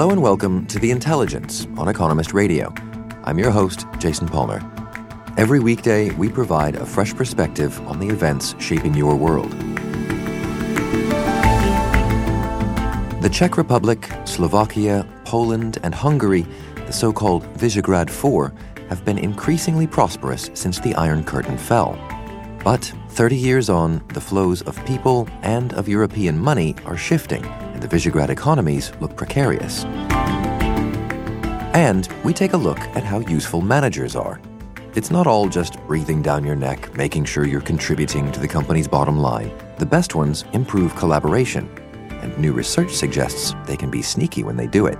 Hello and welcome to The Intelligence on Economist Radio. I'm your host, Jason Palmer. Every weekday, we provide a fresh perspective on the events shaping your world. The Czech Republic, Slovakia, Poland, and Hungary, the so called Visegrad Four, have been increasingly prosperous since the Iron Curtain fell. But 30 years on, the flows of people and of European money are shifting, the Visegrad economies look precarious. And we take a look at how useful managers are. It's not all just breathing down your neck, making sure you're contributing to the company's bottom line. The best ones improve collaboration, and new research suggests they can be sneaky when they do it.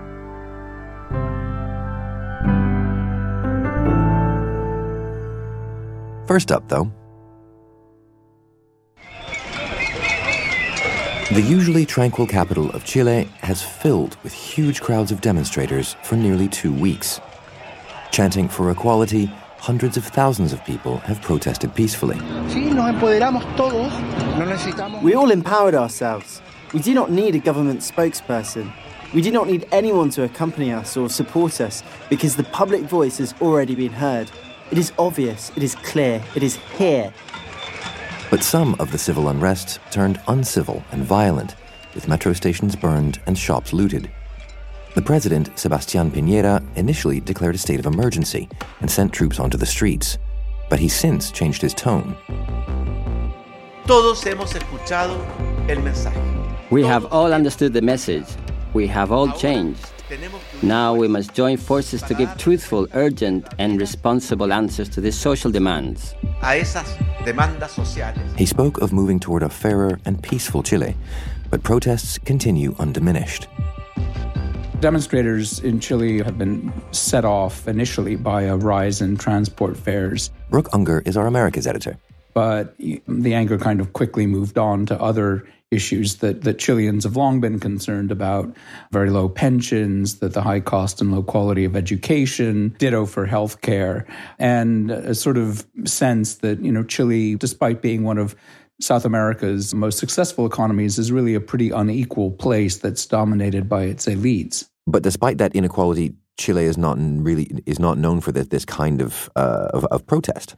First up, though, The usually tranquil capital of Chile has filled with huge crowds of demonstrators for nearly two weeks. Chanting for equality, hundreds of thousands of people have protested peacefully. We all empowered ourselves. We do not need a government spokesperson. We do not need anyone to accompany us or support us because the public voice has already been heard. It is obvious, it is clear, it is here. But some of the civil unrest turned uncivil and violent, with metro stations burned and shops looted. The president, Sebastián Piñera, initially declared a state of emergency and sent troops onto the streets, but he's since changed his tone. Todos hemos escuchado el mensaje. We have all understood the message. We have all changed. Now we must join forces to give truthful, urgent, and responsible answers to these social demands. He spoke of moving toward a fairer and peaceful Chile, but protests continue undiminished. Demonstrators in Chile have been set off initially by a rise in transport fares. Brooke Unger is our Americas editor. But the anger kind of quickly moved on to other issues that, that Chileans have long been concerned about very low pensions, that the high cost and low quality of education, ditto for healthcare, and a sort of sense that, you know, Chile, despite being one of South America's most successful economies, is really a pretty unequal place that's dominated by its elites. But despite that inequality, Chile is not really is not known for this, this kind of, uh, of, of protest.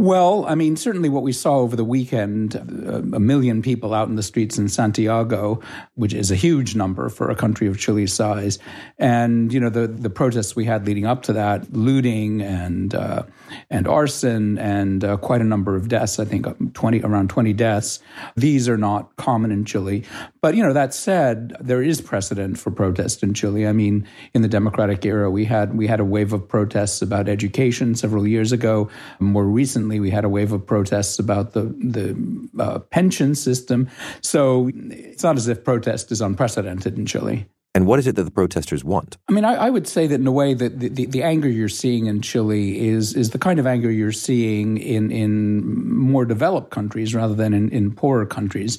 Well, I mean, certainly what we saw over the weekend uh, a million people out in the streets in Santiago, which is a huge number for a country of Chile's size. And, you know, the, the protests we had leading up to that, looting and, uh, and arson and uh, quite a number of deaths, I think 20, around 20 deaths. These are not common in Chile. But, you know, that said, there is precedent for protest in Chile. I mean, in the democratic era, we had, we had a wave of protests about education several years ago. More recently, recently we had a wave of protests about the the uh, pension system. So it's not as if protest is unprecedented in Chile. And what is it that the protesters want? I mean, I, I would say that in a way that the, the, the, anger you're seeing in Chile is is the kind of anger you're seeing in in more developed countries rather than in, in poorer countries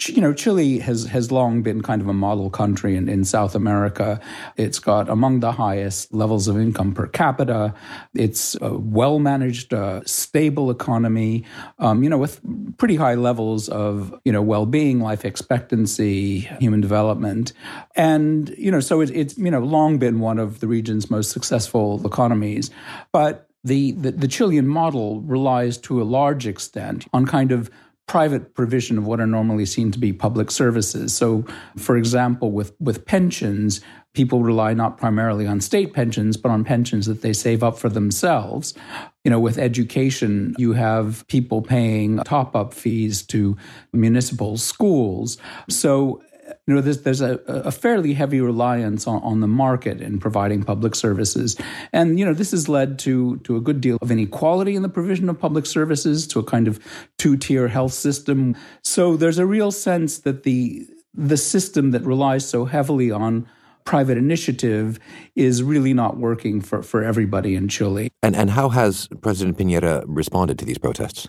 you know, Chile has has long been kind of a model country in, in South America. It's got among the highest levels of income per capita. It's a well managed, uh, stable economy. Um, you know, with pretty high levels of you know well being, life expectancy, human development, and you know, so it, it's you know long been one of the region's most successful economies, but the, the, the Chilean model relies to a large extent on kind of private provision of what are normally seen to be public services. So, for example, with, with pensions, people rely not primarily on state pensions, but on pensions that they save up for themselves. You know, with education, you have people paying top up fees to municipal schools. So, you know, there's, there's a, a fairly heavy reliance on, on the market in providing public services. And, you know, this has led to, to a good deal of inequality in the provision of public services, to a kind of two tier health system. So there's a real sense that the, the system that relies so heavily on private initiative is really not working for, for everybody in Chile. And, and how has President Piñera responded to these protests?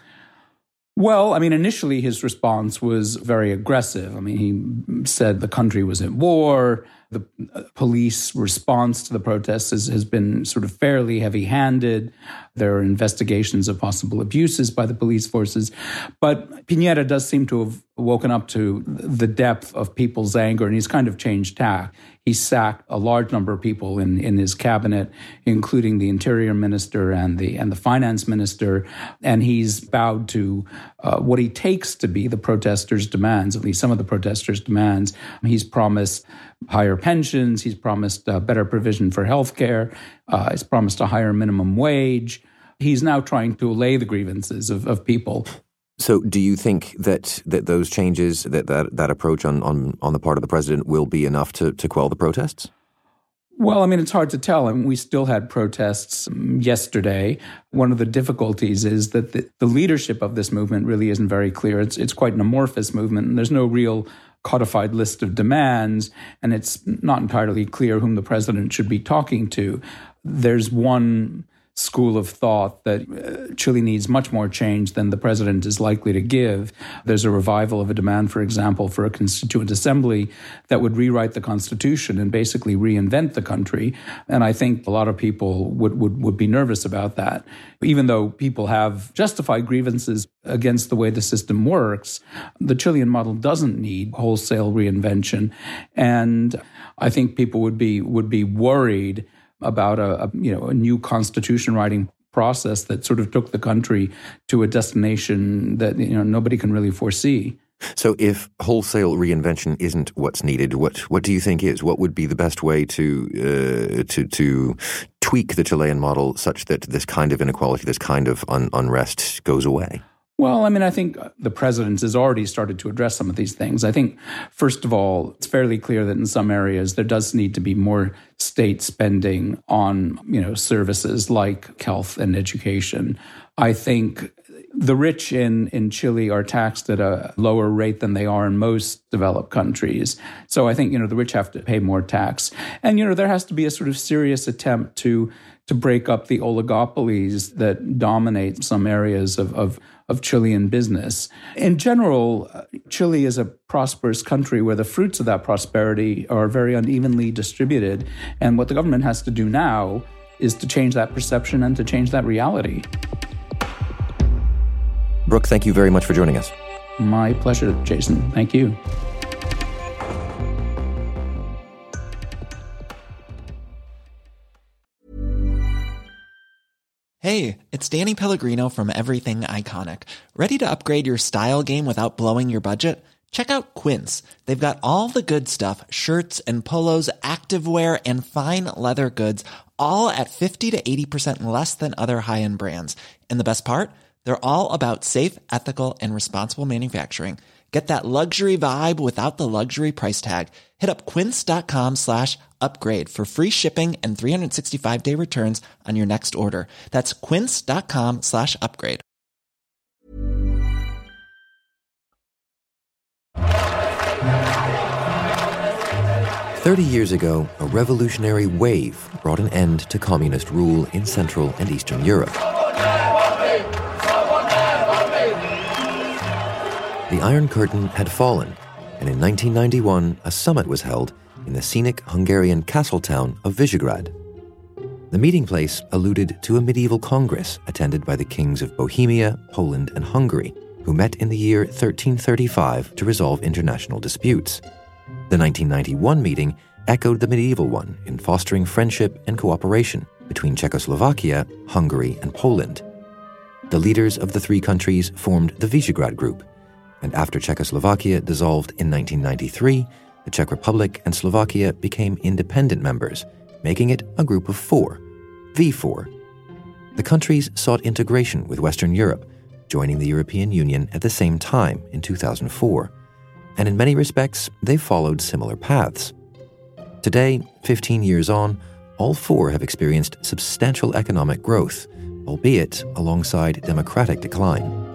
Well, I mean, initially his response was very aggressive. I mean, he said the country was at war. The uh, police response to the protests has, has been sort of fairly heavy handed. There are investigations of possible abuses by the police forces. But Piñera does seem to have woken up to the depth of people's anger, and he's kind of changed tack. He sacked a large number of people in, in his cabinet, including the interior minister and the and the finance minister, and he's bowed to uh, what he takes to be the protesters' demands, at least some of the protesters' demands. He's promised higher pensions. He's promised uh, better provision for health care. Uh, he's promised a higher minimum wage. He's now trying to allay the grievances of, of people. So, do you think that, that those changes, that, that, that approach on, on, on the part of the president will be enough to, to quell the protests? Well, I mean, it's hard to tell. I mean, we still had protests um, yesterday. One of the difficulties is that the, the, leadership of this movement really isn't very clear. It's, it's quite an amorphous movement, and there's no real codified list of demands, and it's not entirely clear whom the president should be talking to. There's one school of thought that uh, Chile needs much more change than the president is likely to give. There's a revival of a demand, for example, for a constituent assembly that would rewrite the constitution and basically reinvent the country. And I think a lot of people would, would, would be nervous about that. Even though people have justified grievances against the way the system works, the Chilean model doesn't need wholesale reinvention. And I think people would be would be worried about a, a you know a new constitution writing process that sort of took the country to a destination that you know nobody can really foresee. So, if wholesale reinvention isn't what's needed, what what do you think is? What would be the best way to uh, to to tweak the Chilean model such that this kind of inequality, this kind of un- unrest, goes away? Well, I mean, I think the president has already started to address some of these things. I think, first of all, it's fairly clear that in some areas there does need to be more state spending on, you know, services like health and education. I think the rich in, in Chile are taxed at a lower rate than they are in most developed countries. So I think, you know, the rich have to pay more tax. And, you know, there has to be a sort of serious attempt to to break up the oligopolies that dominate some areas of, of of Chilean business. In general, uh, Chile is a prosperous country where the fruits of that prosperity are very unevenly distributed. And what the government has to do now is to change that perception and to change that reality. Brooke, thank you very much for joining us. My pleasure, Jason. Thank you. Hey, it's Danny Pellegrino from Everything Iconic. Ready to upgrade your style game without blowing your budget? Check out Quince. They've got all the good stuff shirts and polos, activewear, and fine leather goods, all at 50 to 80% less than other high end brands. And the best part? They're all about safe, ethical, and responsible manufacturing. Get that luxury vibe without the luxury price tag. Hit up quince.com slash upgrade for free shipping and 365 day returns on your next order. That's quince.com slash upgrade. Thirty years ago, a revolutionary wave brought an end to communist rule in Central and Eastern Europe. The Iron Curtain had fallen, and in 1991, a summit was held in the scenic Hungarian castle town of Visegrad. The meeting place alluded to a medieval congress attended by the kings of Bohemia, Poland, and Hungary, who met in the year 1335 to resolve international disputes. The 1991 meeting echoed the medieval one in fostering friendship and cooperation between Czechoslovakia, Hungary, and Poland. The leaders of the three countries formed the Visegrad Group, and after Czechoslovakia dissolved in 1993, the Czech Republic and Slovakia became independent members, making it a group of four, V4. The countries sought integration with Western Europe, joining the European Union at the same time in 2004. and in many respects, they've followed similar paths. Today, 15 years on, all four have experienced substantial economic growth, albeit alongside democratic decline.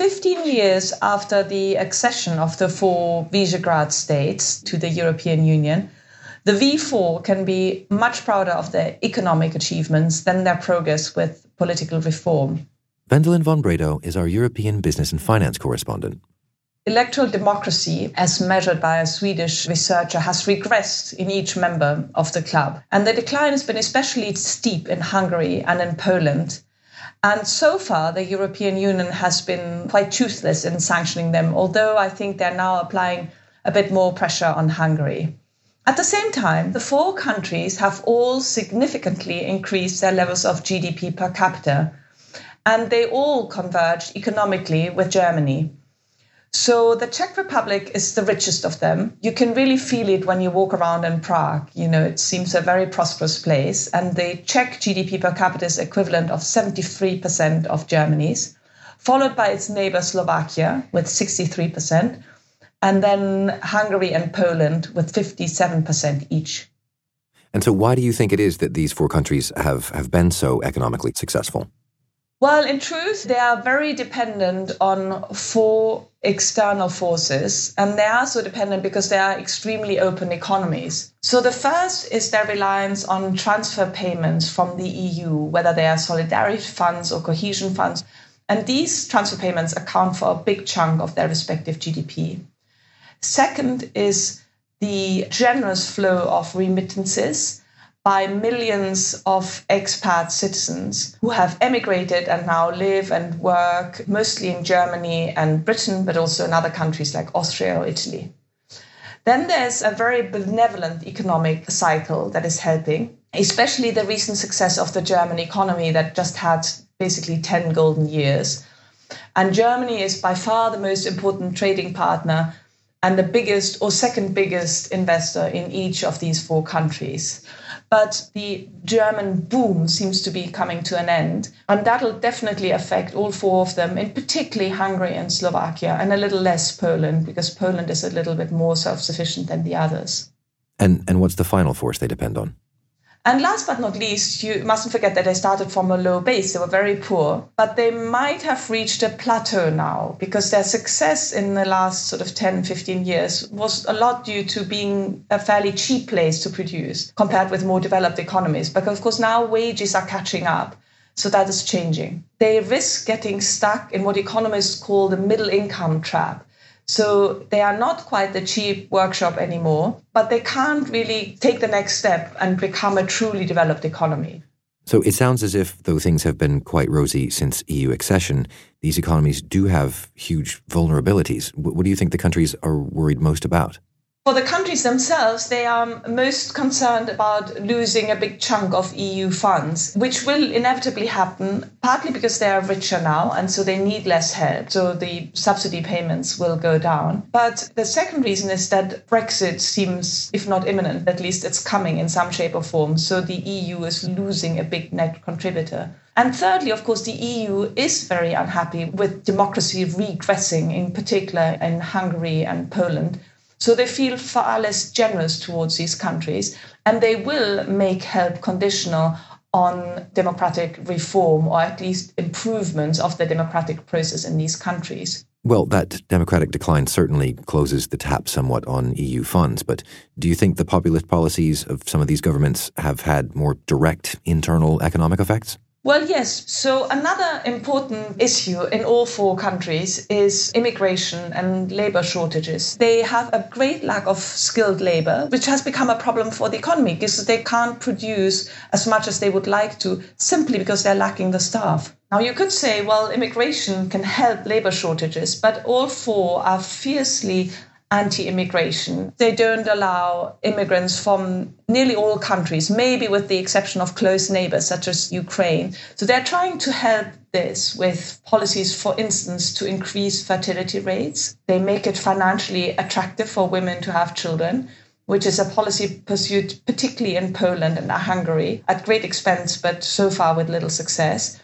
15 years after the accession of the four Visegrad states to the European Union, the V4 can be much prouder of their economic achievements than their progress with political reform. Vendeline von Bredow is our European business and finance correspondent. Electoral democracy, as measured by a Swedish researcher, has regressed in each member of the club. And the decline has been especially steep in Hungary and in Poland. And so far, the European Union has been quite toothless in sanctioning them, although I think they're now applying a bit more pressure on Hungary. At the same time, the four countries have all significantly increased their levels of GDP per capita, and they all converged economically with Germany. So the Czech Republic is the richest of them. You can really feel it when you walk around in Prague. You know, it seems a very prosperous place. And the Czech GDP per capita is equivalent of 73% of Germany's, followed by its neighbor Slovakia with 63%, and then Hungary and Poland with 57% each. And so why do you think it is that these four countries have, have been so economically successful? Well, in truth, they are very dependent on four external forces, and they are so dependent because they are extremely open economies. So, the first is their reliance on transfer payments from the EU, whether they are solidarity funds or cohesion funds. And these transfer payments account for a big chunk of their respective GDP. Second is the generous flow of remittances by millions of expat citizens who have emigrated and now live and work mostly in Germany and Britain, but also in other countries like Austria or Italy. Then there's a very benevolent economic cycle that is helping, especially the recent success of the German economy that just had basically 10 golden years. And Germany is by far the most important trading partner and the biggest or second biggest investor in each of these four countries but the German boom seems to be coming to an end. And that'll definitely affect all four of them, in particularly Hungary and Slovakia, and a little less Poland, because Poland is a little bit more self sufficient than the others. And, and what's the final force they depend on? And last but not least, you mustn't forget that they started from a low base. They were very poor, but they might have reached a plateau now because their success in the last sort of 10, 15 years was a lot due to being a fairly cheap place to produce compared with more developed economies. Because, of course, now wages are catching up. So that is changing. They risk getting stuck in what economists call the middle income trap so they are not quite the cheap workshop anymore, but they can't really take the next step and become a truly developed economy. So it sounds as if, though things have been quite rosy since EU accession, these economies do have huge vulnerabilities. What do you think the countries are worried most about? For the countries themselves, they are most concerned about losing a big chunk of EU funds, which will inevitably happen, partly because they are richer now and so they need less help. So the subsidy payments will go down. But the second reason is that Brexit seems, if not imminent, at least it's coming in some shape or form. So the EU is losing a big net contributor. And thirdly, of course, the EU is very unhappy with democracy regressing, in particular in Hungary and Poland. So they feel far less generous towards these countries, and they will make help conditional on democratic reform or at least improvements of the democratic process in these countries. Well, that democratic decline certainly closes the tap somewhat on EU funds, but do you think the populist policies of some of these governments have had more direct internal economic effects? Well, yes. So, another important issue in all four countries is immigration and labor shortages. They have a great lack of skilled labor, which has become a problem for the economy because they can't produce as much as they would like to simply because they're lacking the staff. Now, you could say, well, immigration can help labor shortages, but all four are fiercely anti immigration. They don't allow immigrants from nearly all countries, maybe with the exception of close neighbors such as Ukraine. So they're trying to help this with policies, for instance, to increase fertility rates. They make it financially attractive for women to have children. Which is a policy pursued particularly in Poland and Hungary at great expense, but so far with little success.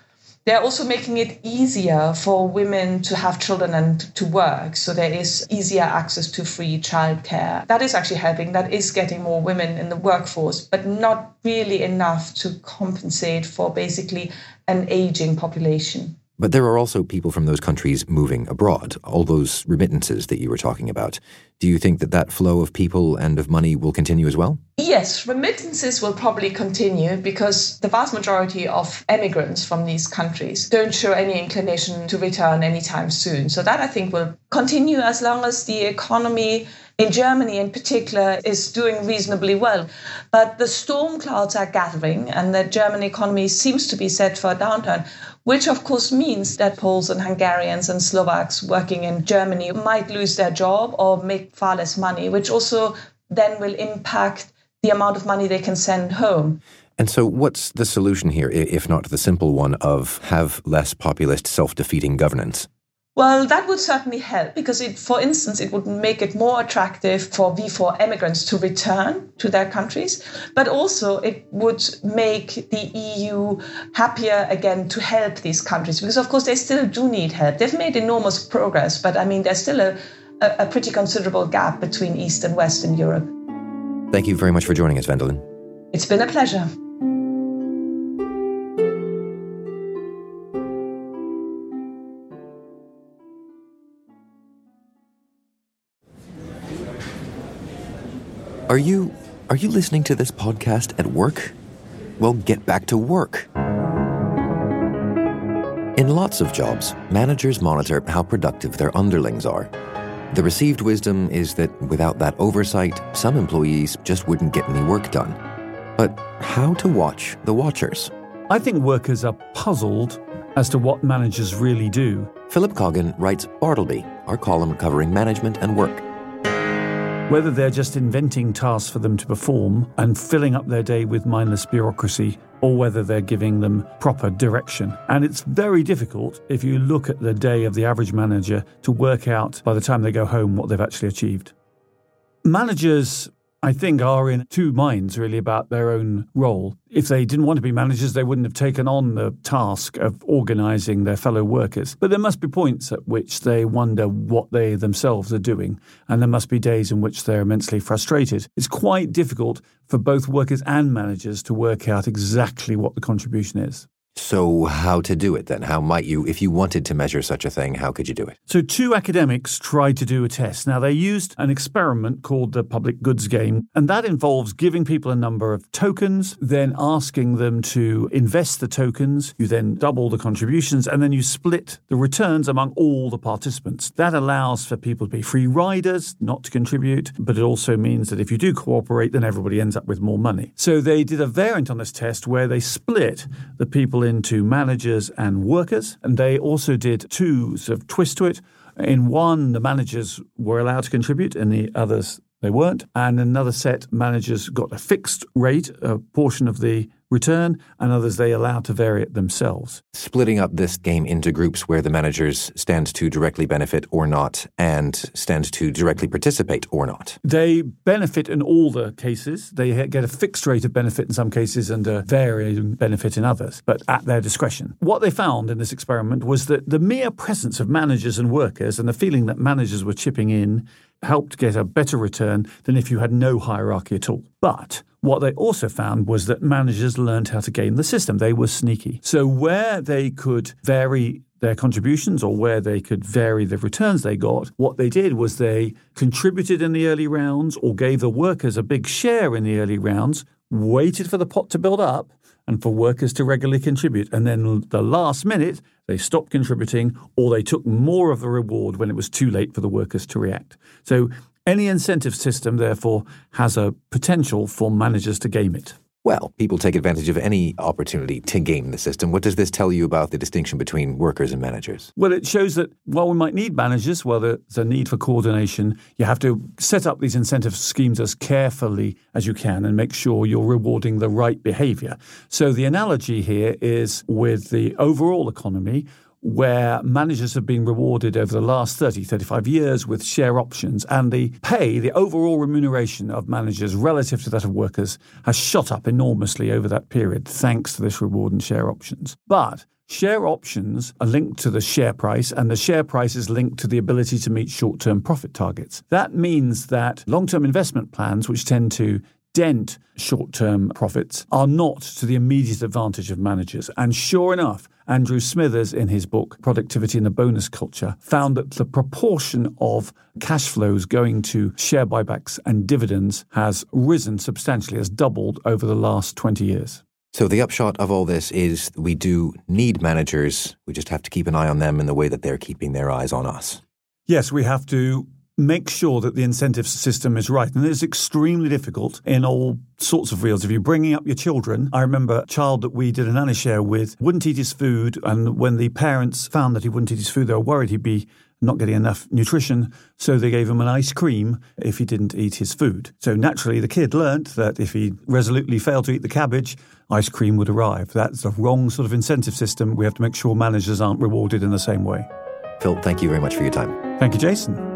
They're also making it easier for women to have children and to work. So there is easier access to free childcare. That is actually helping. That is getting more women in the workforce, but not really enough to compensate for basically an aging population. But there are also people from those countries moving abroad, all those remittances that you were talking about. Do you think that that flow of people and of money will continue as well? Yes, remittances will probably continue because the vast majority of emigrants from these countries don't show any inclination to return anytime soon. So that I think will continue as long as the economy in Germany in particular is doing reasonably well. But the storm clouds are gathering and the German economy seems to be set for a downturn which of course means that Poles and Hungarians and Slovaks working in Germany might lose their job or make far less money, which also then will impact the amount of money they can send home. And so, what's the solution here, if not the simple one of have less populist, self defeating governance? Well, that would certainly help because, it, for instance, it would make it more attractive for V4 immigrants to return to their countries, but also it would make the EU happier again to help these countries because, of course, they still do need help. They've made enormous progress, but I mean, there's still a, a, a pretty considerable gap between East and Western Europe. Thank you very much for joining us, Vendeline. It's been a pleasure. Are you are you listening to this podcast at work? Well, get back to work. In lots of jobs, managers monitor how productive their underlings are. The received wisdom is that without that oversight, some employees just wouldn't get any work done. But how to watch the watchers? I think workers are puzzled as to what managers really do. Philip Coggan writes Bartleby, our column covering management and work. Whether they're just inventing tasks for them to perform and filling up their day with mindless bureaucracy, or whether they're giving them proper direction. And it's very difficult if you look at the day of the average manager to work out by the time they go home what they've actually achieved. Managers I think, are in two minds really about their own role. If they didn't want to be managers, they wouldn't have taken on the task of organising their fellow workers. But there must be points at which they wonder what they themselves are doing, and there must be days in which they're immensely frustrated. It's quite difficult for both workers and managers to work out exactly what the contribution is. So, how to do it then? How might you, if you wanted to measure such a thing, how could you do it? So, two academics tried to do a test. Now, they used an experiment called the public goods game, and that involves giving people a number of tokens, then asking them to invest the tokens. You then double the contributions, and then you split the returns among all the participants. That allows for people to be free riders, not to contribute, but it also means that if you do cooperate, then everybody ends up with more money. So, they did a variant on this test where they split the people into managers and workers. And they also did two sort of twists to it. In one, the managers were allowed to contribute, in the others, they weren't. And another set, managers got a fixed rate, a portion of the return, and others they allow to vary it themselves. Splitting up this game into groups where the managers stand to directly benefit or not, and stand to directly participate or not. They benefit in all the cases. They get a fixed rate of benefit in some cases and a varying benefit in others, but at their discretion. What they found in this experiment was that the mere presence of managers and workers and the feeling that managers were chipping in helped get a better return than if you had no hierarchy at all. But what they also found was that managers learned how to game the system. They were sneaky. So where they could vary their contributions or where they could vary the returns they got, what they did was they contributed in the early rounds or gave the workers a big share in the early rounds, waited for the pot to build up, and for workers to regularly contribute. And then the last minute, they stopped contributing or they took more of the reward when it was too late for the workers to react. So any incentive system, therefore, has a potential for managers to game it. Well, people take advantage of any opportunity to game the system. What does this tell you about the distinction between workers and managers? Well, it shows that while we might need managers, well, there's a need for coordination. You have to set up these incentive schemes as carefully as you can and make sure you're rewarding the right behavior. So the analogy here is with the overall economy where managers have been rewarded over the last 30, 35 years with share options, and the pay, the overall remuneration of managers relative to that of workers, has shot up enormously over that period thanks to this reward and share options. But Share options are linked to the share price, and the share price is linked to the ability to meet short term profit targets. That means that long term investment plans, which tend to dent short term profits, are not to the immediate advantage of managers. And sure enough, Andrew Smithers, in his book Productivity and the Bonus Culture, found that the proportion of cash flows going to share buybacks and dividends has risen substantially, has doubled over the last 20 years. So the upshot of all this is we do need managers. We just have to keep an eye on them in the way that they're keeping their eyes on us. Yes, we have to make sure that the incentive system is right. And it's extremely difficult in all sorts of fields. If you're bringing up your children, I remember a child that we did a nanny share with wouldn't eat his food. And when the parents found that he wouldn't eat his food, they were worried he'd be not getting enough nutrition, so they gave him an ice cream if he didn't eat his food. So naturally, the kid learnt that if he resolutely failed to eat the cabbage, ice cream would arrive. That's a wrong sort of incentive system. We have to make sure managers aren't rewarded in the same way. Phil, thank you very much for your time. Thank you, Jason.